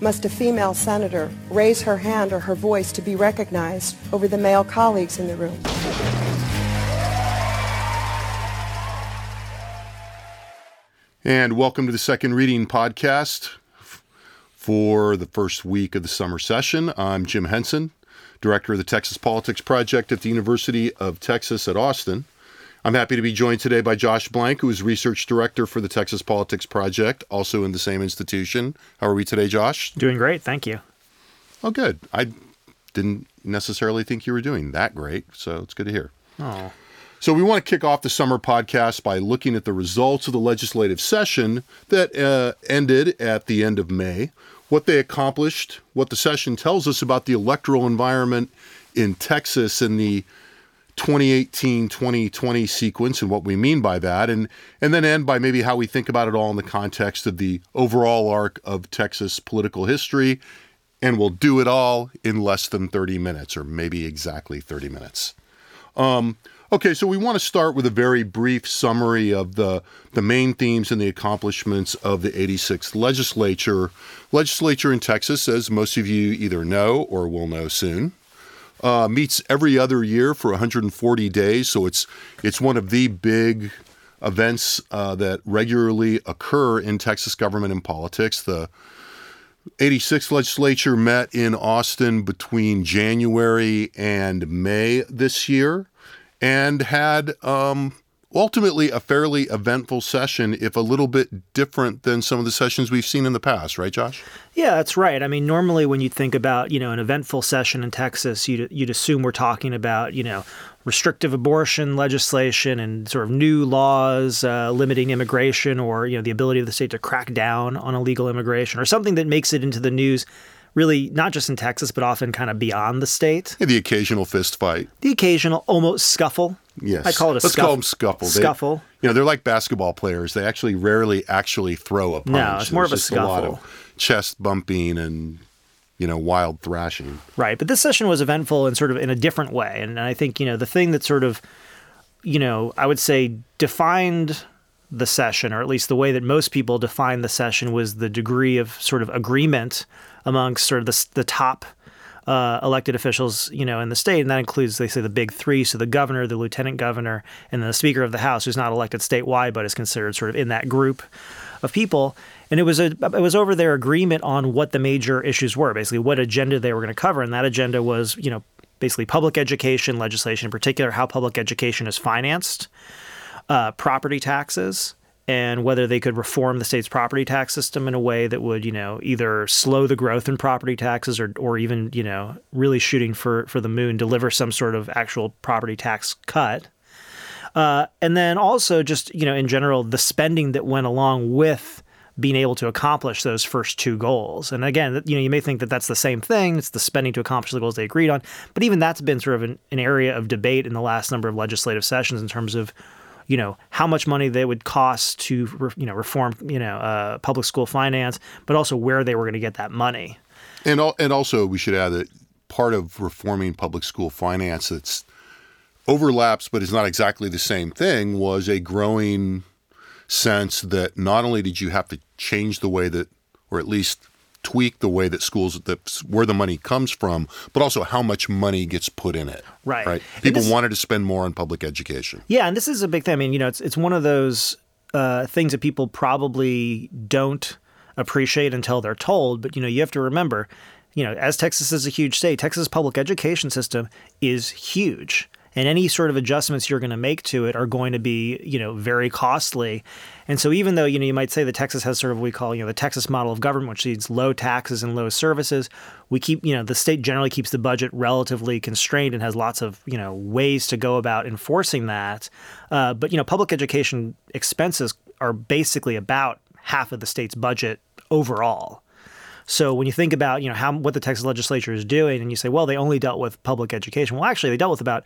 must a female senator raise her hand or her voice to be recognized over the male colleagues in the room? And welcome to the Second Reading Podcast for the first week of the summer session. I'm Jim Henson, Director of the Texas Politics Project at the University of Texas at Austin. I'm happy to be joined today by Josh Blank, who is Research Director for the Texas Politics Project, also in the same institution. How are we today, Josh? Doing great, thank you. Oh, good. I didn't necessarily think you were doing that great, so it's good to hear. Oh. So, we want to kick off the summer podcast by looking at the results of the legislative session that uh, ended at the end of May, what they accomplished, what the session tells us about the electoral environment in Texas and the 2018-2020 sequence and what we mean by that and and then end by maybe how we think about it all in the context of the overall arc of Texas political history and we'll do it all in less than 30 minutes or maybe exactly 30 minutes. Um, okay, so we want to start with a very brief summary of the the main themes and the accomplishments of the 86th legislature. Legislature in Texas, as most of you either know or will know soon, uh, meets every other year for 140 days. So it's it's one of the big events uh, that regularly occur in Texas government and politics. The 86th legislature met in Austin between January and May this year and had um, ultimately a fairly eventful session, if a little bit different than some of the sessions we've seen in the past, right, Josh? Yeah, that's right. I mean, normally when you think about you know an eventful session in Texas, you'd you'd assume we're talking about you know restrictive abortion legislation and sort of new laws uh, limiting immigration, or you know the ability of the state to crack down on illegal immigration, or something that makes it into the news really not just in Texas, but often kind of beyond the state. Yeah, the occasional fist fight. The occasional almost scuffle. Yes. I call it a Let's scuff- call them scuffle. They- Scuffle. you know, they're like basketball players. They actually rarely actually throw a punch. No, it's more of a There's just a lot scuffle. of chest bumping and, you know, wild thrashing. Right. But this session was eventful and sort of in a different way. And I think, you know, the thing that sort of, you know, I would say defined the session, or at least the way that most people define the session, was the degree of sort of agreement amongst sort of the, the top uh, elected officials, you know, in the state, and that includes, they say, the big three: so the governor, the lieutenant governor, and the speaker of the House, who's not elected statewide but is considered sort of in that group of people. And it was a it was over their agreement on what the major issues were, basically what agenda they were going to cover, and that agenda was, you know, basically public education legislation, in particular how public education is financed, uh, property taxes, and whether they could reform the state's property tax system in a way that would, you know, either slow the growth in property taxes or, or even, you know, really shooting for, for the moon, deliver some sort of actual property tax cut. Uh, and then also just, you know, in general, the spending that went along with being able to accomplish those first two goals. And again, you know, you may think that that's the same thing. It's the spending to accomplish the goals they agreed on. But even that's been sort of an, an area of debate in the last number of legislative sessions in terms of you know how much money they would cost to re- you know reform you know uh, public school finance, but also where they were going to get that money. And al- and also we should add that part of reforming public school finance that's overlaps but is not exactly the same thing was a growing sense that not only did you have to change the way that or at least tweak the way that schools that where the money comes from but also how much money gets put in it Right. right people this- wanted to spend more on public education Yeah, and this is a big thing. I mean, you know, it's it's one of those uh, things that people probably don't appreciate until they're told. But you know, you have to remember, you know, as Texas is a huge state, Texas public education system is huge. And any sort of adjustments you're going to make to it are going to be, you know, very costly. And so even though, you know, you might say that Texas has sort of what we call, you know, the Texas model of government, which needs low taxes and low services, we keep, you know, the state generally keeps the budget relatively constrained and has lots of, you know, ways to go about enforcing that. Uh, but, you know, public education expenses are basically about half of the state's budget overall. So when you think about you know how what the Texas legislature is doing, and you say, well, they only dealt with public education. Well, actually, they dealt with about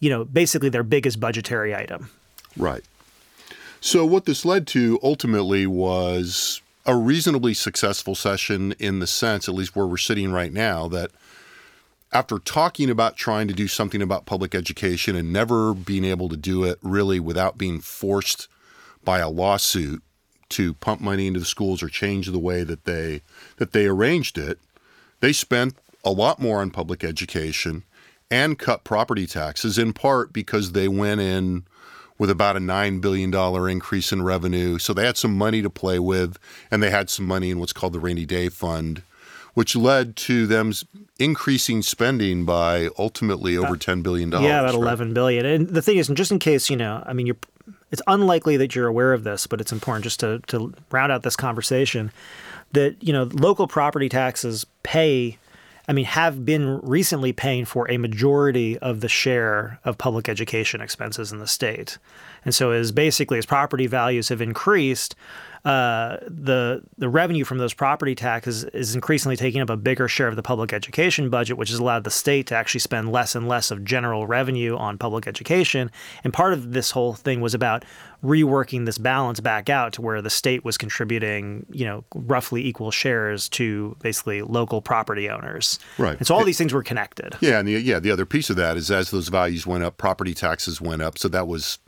you know basically their biggest budgetary item. Right. So what this led to ultimately was a reasonably successful session in the sense, at least where we're sitting right now, that after talking about trying to do something about public education and never being able to do it really without being forced by a lawsuit to pump money into the schools or change the way that they that they arranged it, they spent a lot more on public education and cut property taxes in part because they went in with about a $9 billion increase in revenue. So they had some money to play with, and they had some money in what's called the Rainy Day Fund, which led to them increasing spending by ultimately over $10 billion. Yeah, about 11 billion. And the thing is, and just in case, you know, I mean, you're, it's unlikely that you're aware of this, but it's important just to, to round out this conversation that, you know, local property taxes pay I mean, have been recently paying for a majority of the share of public education expenses in the state. And so, as basically as property values have increased, uh, the the revenue from those property taxes is increasingly taking up a bigger share of the public education budget, which has allowed the state to actually spend less and less of general revenue on public education. And part of this whole thing was about reworking this balance back out to where the state was contributing, you know, roughly equal shares to basically local property owners. Right. And so all these things were connected. Yeah, and the, yeah, the other piece of that is as those values went up, property taxes went up. So that was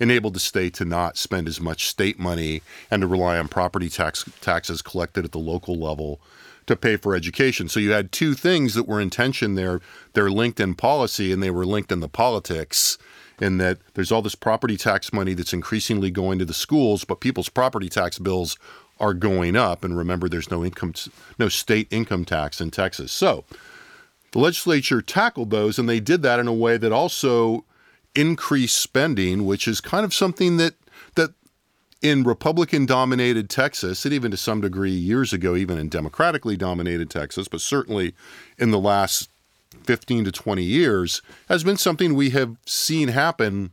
enabled the state to not spend as much state money and to rely on property tax taxes collected at the local level to pay for education. So you had two things that were in tension there. They're linked in policy and they were linked in the politics in that there's all this property tax money that's increasingly going to the schools, but people's property tax bills are going up. And remember, there's no income, no state income tax in Texas. So the legislature tackled those, and they did that in a way that also increased spending, which is kind of something that that in Republican dominated Texas, and even to some degree years ago, even in democratically dominated Texas, but certainly in the last 15 to 20 years, has been something we have seen happen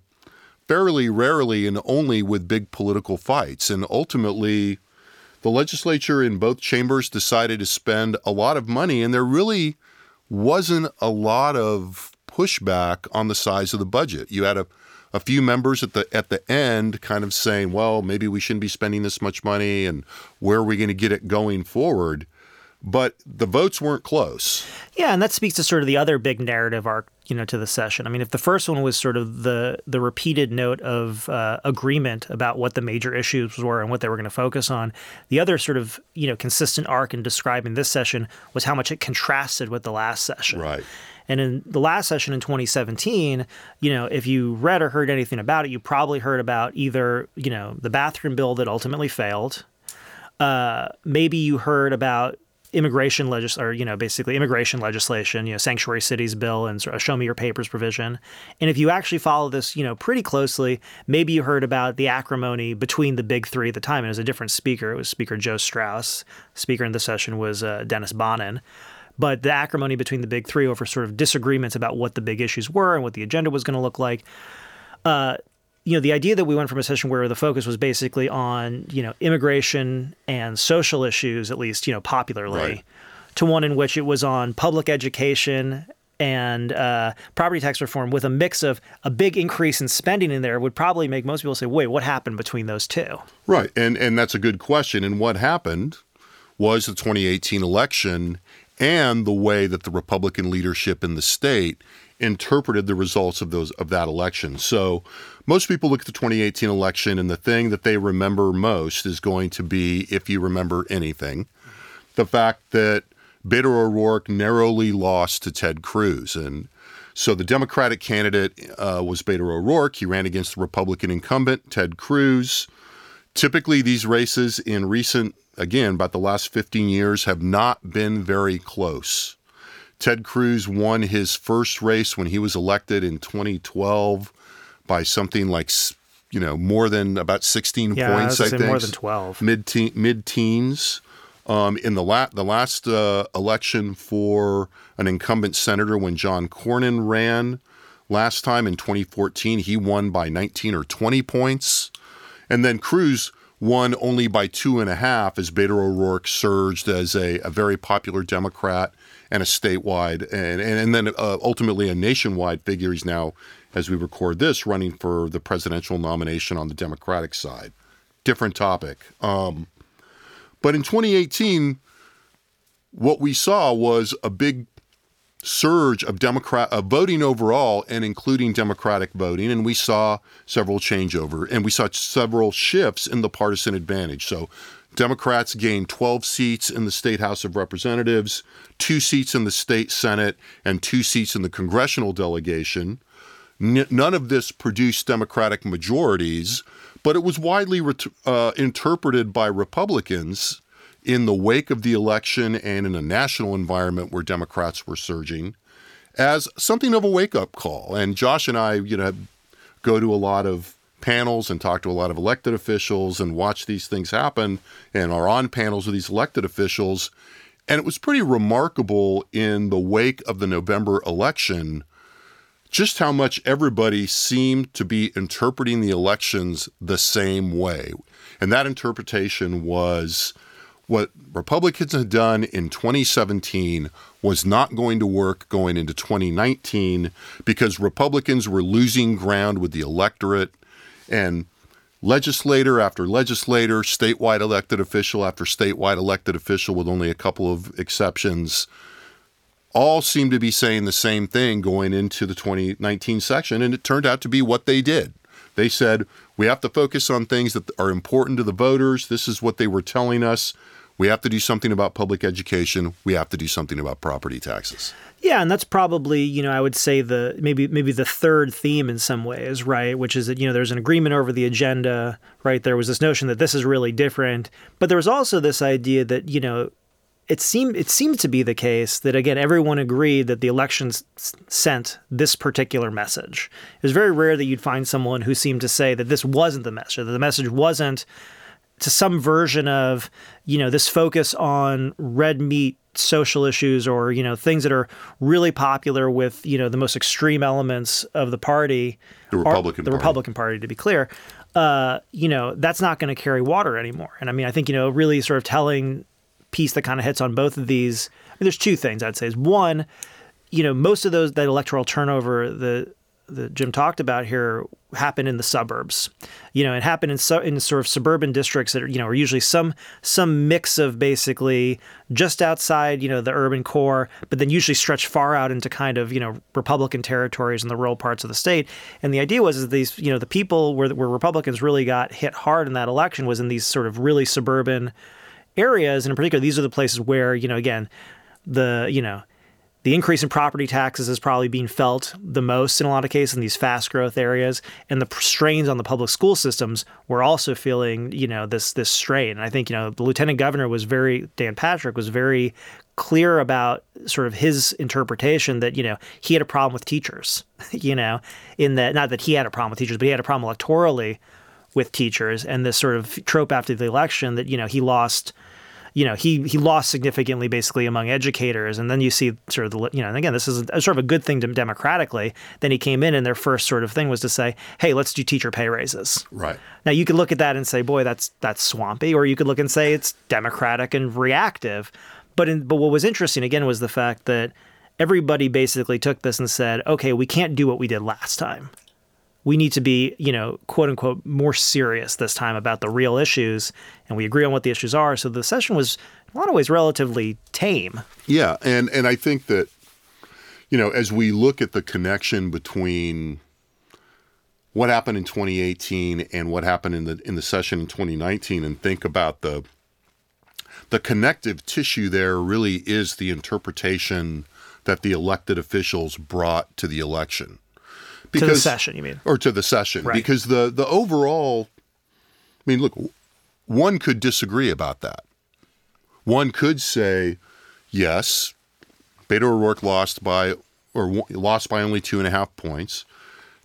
fairly rarely and only with big political fights. And ultimately, the legislature in both chambers decided to spend a lot of money, and there really wasn't a lot of pushback on the size of the budget. You had a, a few members at the at the end kind of saying, "Well, maybe we shouldn't be spending this much money, and where are we going to get it going forward?" But the votes weren't close. Yeah, and that speaks to sort of the other big narrative arc, you know, to the session. I mean, if the first one was sort of the the repeated note of uh, agreement about what the major issues were and what they were going to focus on, the other sort of you know consistent arc in describing this session was how much it contrasted with the last session. Right. And in the last session in 2017, you know, if you read or heard anything about it, you probably heard about either, you know, the bathroom bill that ultimately failed. Uh, maybe you heard about immigration legis or you know basically immigration legislation you know sanctuary cities bill and show me your papers provision. And if you actually follow this you know pretty closely maybe you heard about the acrimony between the big three at the time. It was a different speaker. It was speaker joe straus speaker in the session was uh, dennis bonnen but the acrimony between the big three over sort of disagreements about what the big issues were and what the agenda was going to look like. Uh, you know, the idea that we went from a session where the focus was basically on, you know, immigration and social issues, at least, you know, popularly, right. to one in which it was on public education and uh, property tax reform with a mix of a big increase in spending in there would probably make most people say, wait, what happened between those two? Right. And, and that's a good question. And what happened was the 2018 election and the way that the Republican leadership in the state interpreted the results of those of that election. So most people look at the 2018 election and the thing that they remember most is going to be if you remember anything, the fact that Beto O'Rourke narrowly lost to Ted Cruz and so the Democratic candidate uh, was Beto O'Rourke. He ran against the Republican incumbent, Ted Cruz. Typically, these races in recent again, about the last 15 years have not been very close. Ted Cruz won his first race when he was elected in 2012 by something like you know more than about 16 yeah, points. I, I think more than 12. Mid mid teens. Um, in the la- the last uh, election for an incumbent senator, when John Cornyn ran last time in 2014, he won by 19 or 20 points, and then Cruz won only by two and a half as Beto O'Rourke surged as a, a very popular Democrat and a statewide and, and, and then uh, ultimately a nationwide figure. He's now, as we record this, running for the presidential nomination on the Democratic side. Different topic. Um, but in 2018, what we saw was a big surge of Democrat of voting overall and including Democratic voting, and we saw several changeover and we saw several shifts in the partisan advantage. So Democrats gained 12 seats in the state House of Representatives, two seats in the state Senate, and two seats in the congressional delegation. N- none of this produced Democratic majorities, but it was widely uh, interpreted by Republicans in the wake of the election and in a national environment where Democrats were surging as something of a wake up call. And Josh and I, you know, go to a lot of panels and talk to a lot of elected officials and watch these things happen and are on panels with these elected officials. And it was pretty remarkable in the wake of the November election just how much everybody seemed to be interpreting the elections the same way. And that interpretation was what Republicans had done in 2017 was not going to work going into 2019 because Republicans were losing ground with the electorate and legislator after legislator, statewide elected official after statewide elected official, with only a couple of exceptions, all seemed to be saying the same thing going into the 2019 section. And it turned out to be what they did. They said, we have to focus on things that are important to the voters. This is what they were telling us. We have to do something about public education. We have to do something about property taxes. Yeah, and that's probably, you know, I would say the maybe maybe the third theme in some ways, right? Which is that, you know, there's an agreement over the agenda, right? There was this notion that this is really different, but there was also this idea that, you know, it seemed it seemed to be the case that again everyone agreed that the elections sent this particular message. It was very rare that you'd find someone who seemed to say that this wasn't the message, that the message wasn't to some version of you know this focus on red meat social issues or you know things that are really popular with you know the most extreme elements of the party. The republican the party. republican party to be clear. Uh, you know that's not going to carry water anymore. And i mean i think you know really sort of telling piece that kind of hits on both of these I mean, there's two things i'd say. Is one you know most of those that electoral turnover the that Jim talked about here happen in the suburbs. You know, it happened in so, in sort of suburban districts that are, you know are usually some some mix of basically just outside you know the urban core, but then usually stretch far out into kind of you know Republican territories in the rural parts of the state. And the idea was is these you know the people where where Republicans really got hit hard in that election was in these sort of really suburban areas, and in particular these are the places where you know again the you know the increase in property taxes is probably being felt the most in a lot of cases in these fast growth areas, and the strains on the public school systems were also feeling, you know, this this strain. And I think, you know, the lieutenant governor was very Dan Patrick was very clear about sort of his interpretation that you know he had a problem with teachers, you know, in that not that he had a problem with teachers, but he had a problem electorally with teachers, and this sort of trope after the election that you know he lost you know, he he lost significantly basically among educators. And then you see sort of the, you know, and again, this is a, sort of a good thing to, democratically. Then he came in and their first sort of thing was to say, hey, let's do teacher pay raises. Right. Now you could look at that and say, boy, that's that's swampy, or you could look and say it's democratic and reactive. But in, but what was interesting again was the fact that everybody basically took this and said, okay, we can't do what we did last time we need to be, you know, quote unquote, more serious this time about the real issues, and we agree on what the issues are. So the session was, in a lot of ways, relatively tame. Yeah, and and I think that, you know, as we look at the connection between what happened in 2018 and what happened in the in the session in 2019, and think about the the connective tissue there really is the interpretation that the elected officials brought to the election because, to the session, you mean, or to the session, right. because the the overall. I mean, look, one could disagree about that. One could say, yes, Beto O'Rourke lost by or lost by only two and a half points.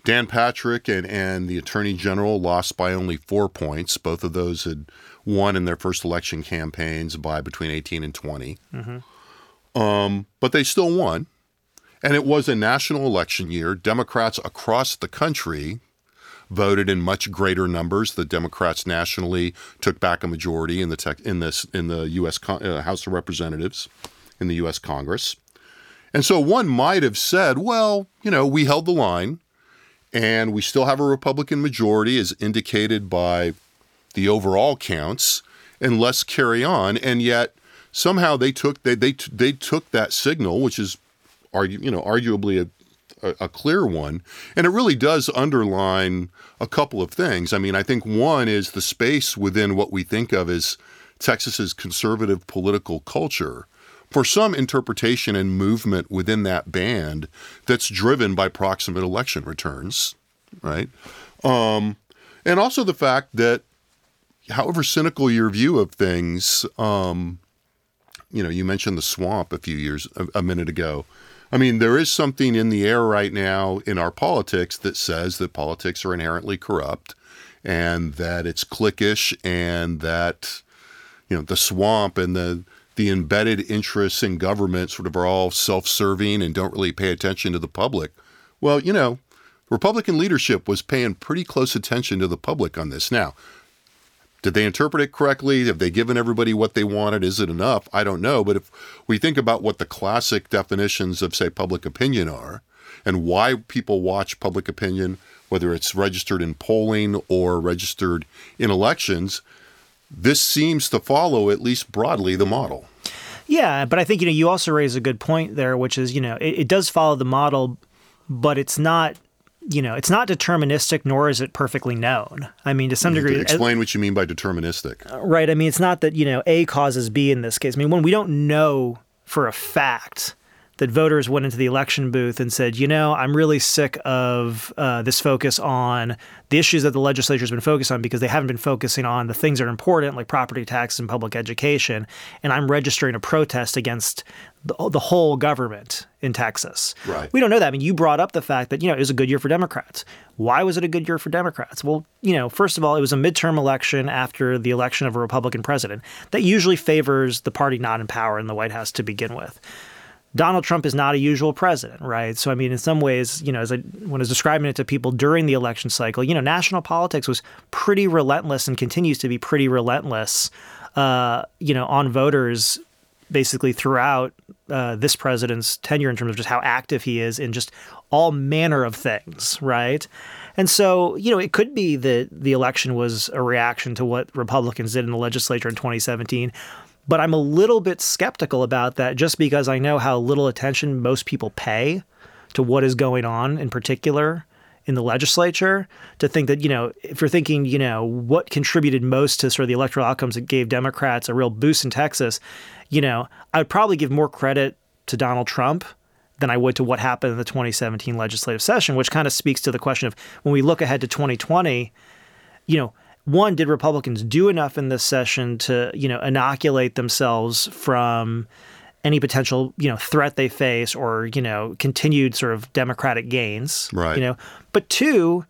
Dan Patrick and, and the Attorney General lost by only four points. Both of those had won in their first election campaigns by between 18 and 20. Mm-hmm. Um, but they still won. And it was a national election year. Democrats across the country voted in much greater numbers. The Democrats nationally took back a majority in the tech, in this in the U.S. Con- uh, House of Representatives, in the U.S. Congress, and so one might have said, well, you know, we held the line, and we still have a Republican majority, as indicated by the overall counts, and let's carry on. And yet somehow they took they they they took that signal, which is argu, you know arguably a a, a clear one. And it really does underline a couple of things. I mean, I think one is the space within what we think of as Texas's conservative political culture for some interpretation and movement within that band that's driven by proximate election returns, right? Um, and also the fact that, however cynical your view of things, um, you know, you mentioned the swamp a few years, a, a minute ago. I mean, there is something in the air right now in our politics that says that politics are inherently corrupt and that it's cliquish and that, you know, the swamp and the, the embedded interests in government sort of are all self serving and don't really pay attention to the public. Well, you know, Republican leadership was paying pretty close attention to the public on this. Now, did they interpret it correctly? Have they given everybody what they wanted? Is it enough? I don't know. But if we think about what the classic definitions of, say, public opinion are and why people watch public opinion, whether it's registered in polling or registered in elections, this seems to follow, at least broadly, the model. Yeah, but I think you know you also raise a good point there, which is you know it, it does follow the model, but it's not you know, it's not deterministic, nor is it perfectly known. I mean, to some degree, explain what you mean by deterministic. Uh, right. I mean, it's not that you know A causes B in this case. I mean, when we don't know for a fact that voters went into the election booth and said, you know, I'm really sick of uh, this focus on the issues that the legislature has been focused on because they haven't been focusing on the things that are important, like property tax and public education. And I'm registering a protest against the, the whole government in Texas. Right. We don't know that. I mean, you brought up the fact that, you know, it was a good year for Democrats. Why was it a good year for Democrats? Well, you know, first of all, it was a midterm election after the election of a Republican president. That usually favors the party not in power in the White House to begin with. Donald Trump is not a usual president, right? So, I mean, in some ways, you know, as I when I was describing it to people during the election cycle, you know, national politics was pretty relentless and continues to be pretty relentless, uh, you know, on voters basically throughout uh, this president's tenure in terms of just how active he is in just all manner of things, right? And so, you know, it could be that the election was a reaction to what Republicans did in the legislature in 2017. But I'm a little bit skeptical about that just because I know how little attention most people pay to what is going on in particular in the legislature to think that, you know, if you're thinking, you know, what contributed most to sort of the electoral outcomes that gave Democrats a real boost in Texas, you know, I would probably give more credit to Donald Trump than I would to what happened in the 2017 legislative session, which kind of speaks to the question of when we look ahead to 2020, you know, one, did Republicans do enough in this session to, you know, inoculate themselves from any potential, you know, threat they face or, you know, continued sort of democratic gains. Right. You know. But two,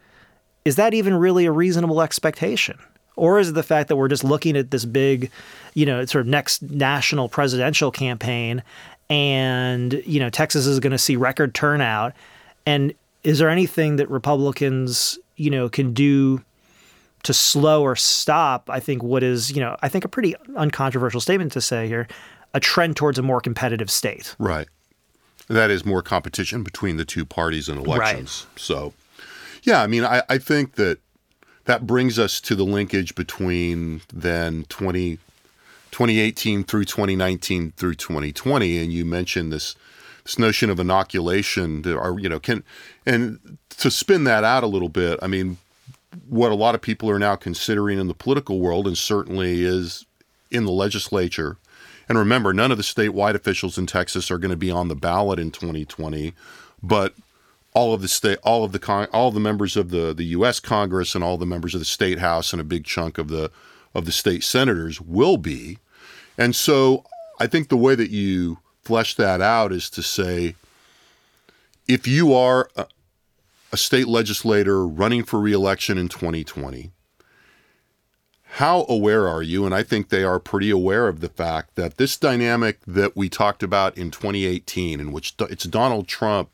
is that even really a reasonable expectation? Or is it the fact that we're just looking at this big, you know, sort of next national presidential campaign and, you know, Texas is going to see record turnout. And is there anything that Republicans, you know, can do to slow or stop, I think what is, you know, I think a pretty uncontroversial statement to say here, a trend towards a more competitive state. Right. That is more competition between the two parties in elections. Right. So, yeah, I mean, I, I think that that brings us to the linkage between then 20, 2018 through 2019 through 2020. And you mentioned this this notion of inoculation are, you know, can and to spin that out a little bit, I mean, what a lot of people are now considering in the political world, and certainly is in the legislature. And remember, none of the statewide officials in Texas are going to be on the ballot in 2020, but all of the state, all of the con- all the members of the the U.S. Congress and all the members of the state House and a big chunk of the of the state senators will be. And so, I think the way that you flesh that out is to say, if you are a state legislator running for reelection in 2020, how aware are you? And I think they are pretty aware of the fact that this dynamic that we talked about in 2018, in which it's Donald Trump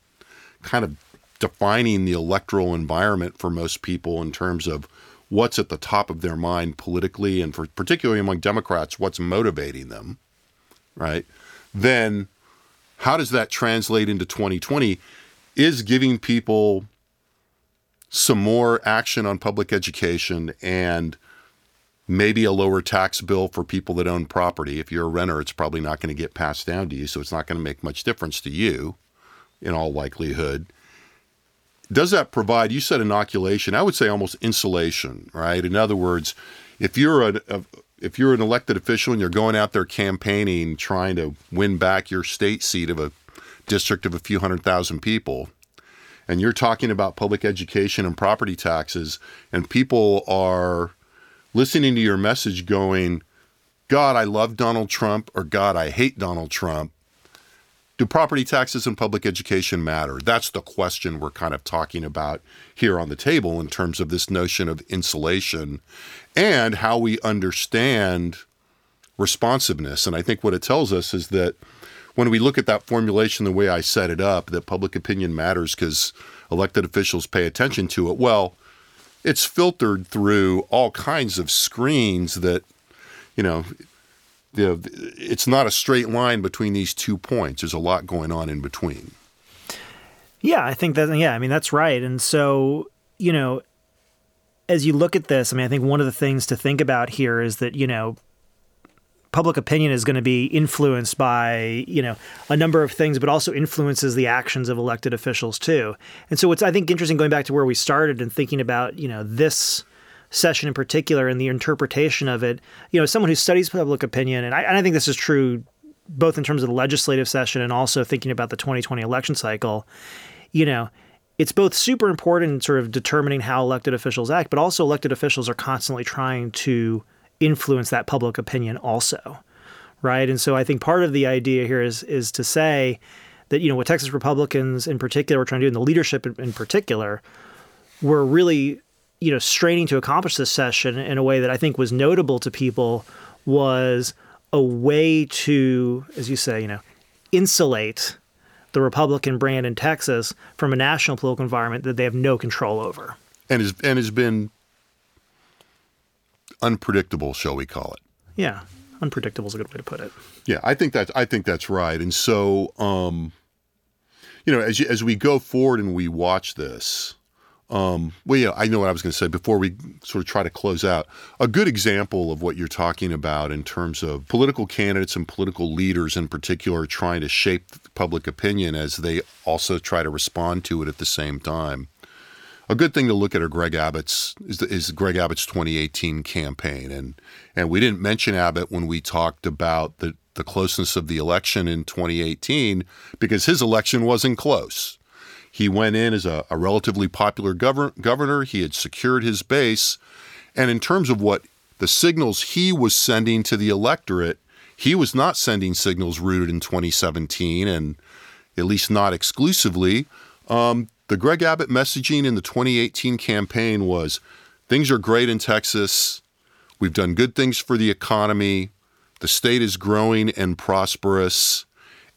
kind of defining the electoral environment for most people in terms of what's at the top of their mind politically and for particularly among Democrats, what's motivating them, right? Then how does that translate into 2020? Is giving people some more action on public education and maybe a lower tax bill for people that own property. If you're a renter, it's probably not going to get passed down to you, so it's not going to make much difference to you in all likelihood. Does that provide, you said inoculation, I would say almost insulation, right? In other words, if you're a, a if you're an elected official and you're going out there campaigning, trying to win back your state seat of a district of a few hundred thousand people, and you're talking about public education and property taxes, and people are listening to your message going, God, I love Donald Trump, or God, I hate Donald Trump, do property taxes and public education matter? That's the question we're kind of talking about here on the table in terms of this notion of insulation and how we understand responsiveness. And I think what it tells us is that when we look at that formulation the way I set it up, that public opinion matters because elected officials pay attention to it, well, it's filtered through all kinds of screens that, you know, it's not a straight line between these two points. There's a lot going on in between. Yeah, I think that, yeah, I mean, that's right. And so, you know, as you look at this, I mean, I think one of the things to think about here is that, you know, public opinion is going to be influenced by you know a number of things but also influences the actions of elected officials too. And so what's i think interesting going back to where we started and thinking about you know this session in particular and the interpretation of it you know someone who studies public opinion and I, and I think this is true both in terms of the legislative session and also thinking about the 2020 election cycle you know it's both super important in sort of determining how elected officials act but also elected officials are constantly trying to influence that public opinion also, right? And so I think part of the idea here is is to say that you know what Texas Republicans in particular were trying to do, and the leadership in, in particular, were really you know straining to accomplish this session in a way that I think was notable to people was a way to, as you say, you know, insulate the Republican brand in Texas from a national political environment that they have no control over. And has and has been unpredictable, shall we call it? Yeah, unpredictable is a good way to put it. Yeah, I think that's I think that's right. And so, um, you know, as you, as we go forward and we watch this, um, well, yeah, I know what I was going to say before we sort of try to close out. A good example of what you're talking about in terms of political candidates and political leaders in particular trying to shape public opinion as they also try to respond to it at the same time a good thing to look at are Greg Abbott's is, is Greg Abbott's 2018 campaign, and and we didn't mention Abbott when we talked about the the closeness of the election in 2018 because his election wasn't close. He went in as a, a relatively popular governor, governor. He had secured his base, and in terms of what the signals he was sending to the electorate, he was not sending signals rooted in 2017, and at least not exclusively. Um, the Greg Abbott messaging in the 2018 campaign was things are great in Texas. We've done good things for the economy. The state is growing and prosperous.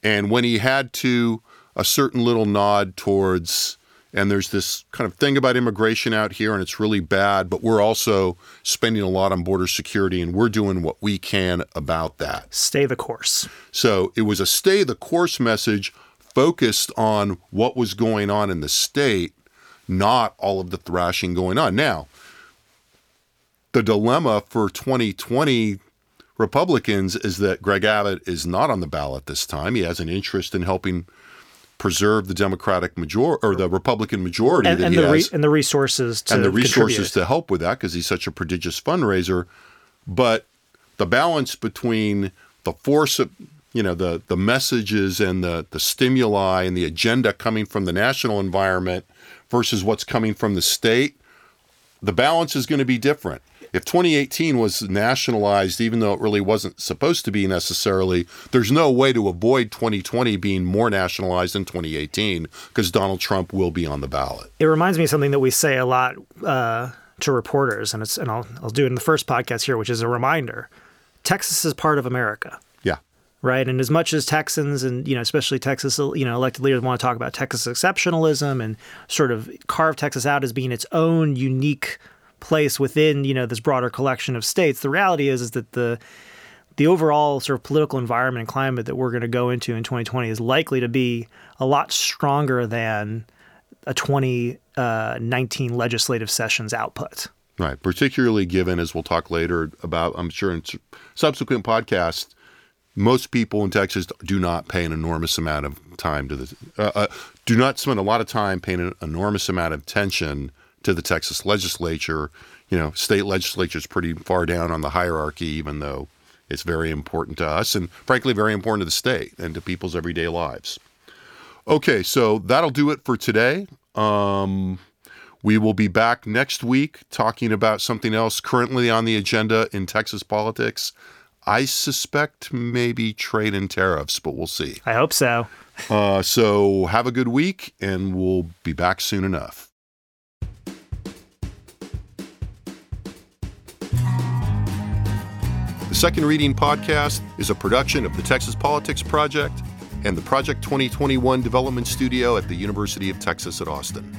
And when he had to, a certain little nod towards, and there's this kind of thing about immigration out here, and it's really bad, but we're also spending a lot on border security, and we're doing what we can about that. Stay the course. So it was a stay the course message focused on what was going on in the state, not all of the thrashing going on. Now, the dilemma for 2020 Republicans is that Greg Abbott is not on the ballot this time. He has an interest in helping preserve the Democratic majority or the Republican majority and, that and he the has, and the resources to and the resources contribute. to help with that because he's such a prodigious fundraiser. But the balance between the force of you know the the messages and the the stimuli and the agenda coming from the national environment versus what's coming from the state the balance is going to be different. If 2018 was nationalized even though it really wasn't supposed to be necessarily there's no way to avoid 2020 being more nationalized than 2018 because Donald Trump will be on the ballot. It reminds me of something that we say a lot uh, to reporters, and it's and I'll I'll do it in the first podcast here, which is a reminder: Texas is part of America. Right? And as much as Texans and you know, especially Texas, you know, elected leaders want to talk about Texas exceptionalism and sort of carve Texas out as being its own unique place within you know this broader collection of states, the reality is is that the the overall sort of political environment and climate that we're going to go into in 2020 is likely to be a lot stronger than a 2019 uh, legislative session's output. Right. Particularly given, as we'll talk later about, I'm sure in subsequent podcasts, most people in Texas do not pay an enormous amount of time to the, uh, uh, do not spend a lot of time paying an enormous amount of attention to the Texas legislature. You know, state legislature is pretty far down on the hierarchy, even though it's very important to us and frankly very important to the state and to people's everyday lives. Okay, so that'll do it for today. Um, we will be back next week talking about something else currently on the agenda in Texas politics. I suspect maybe trade and tariffs, but we'll see. I hope so. uh, so have a good week, and we'll be back soon enough. The Second Reading Podcast is a production of the Texas Politics Project and the Project 2021 Development Studio at the University of Texas at Austin.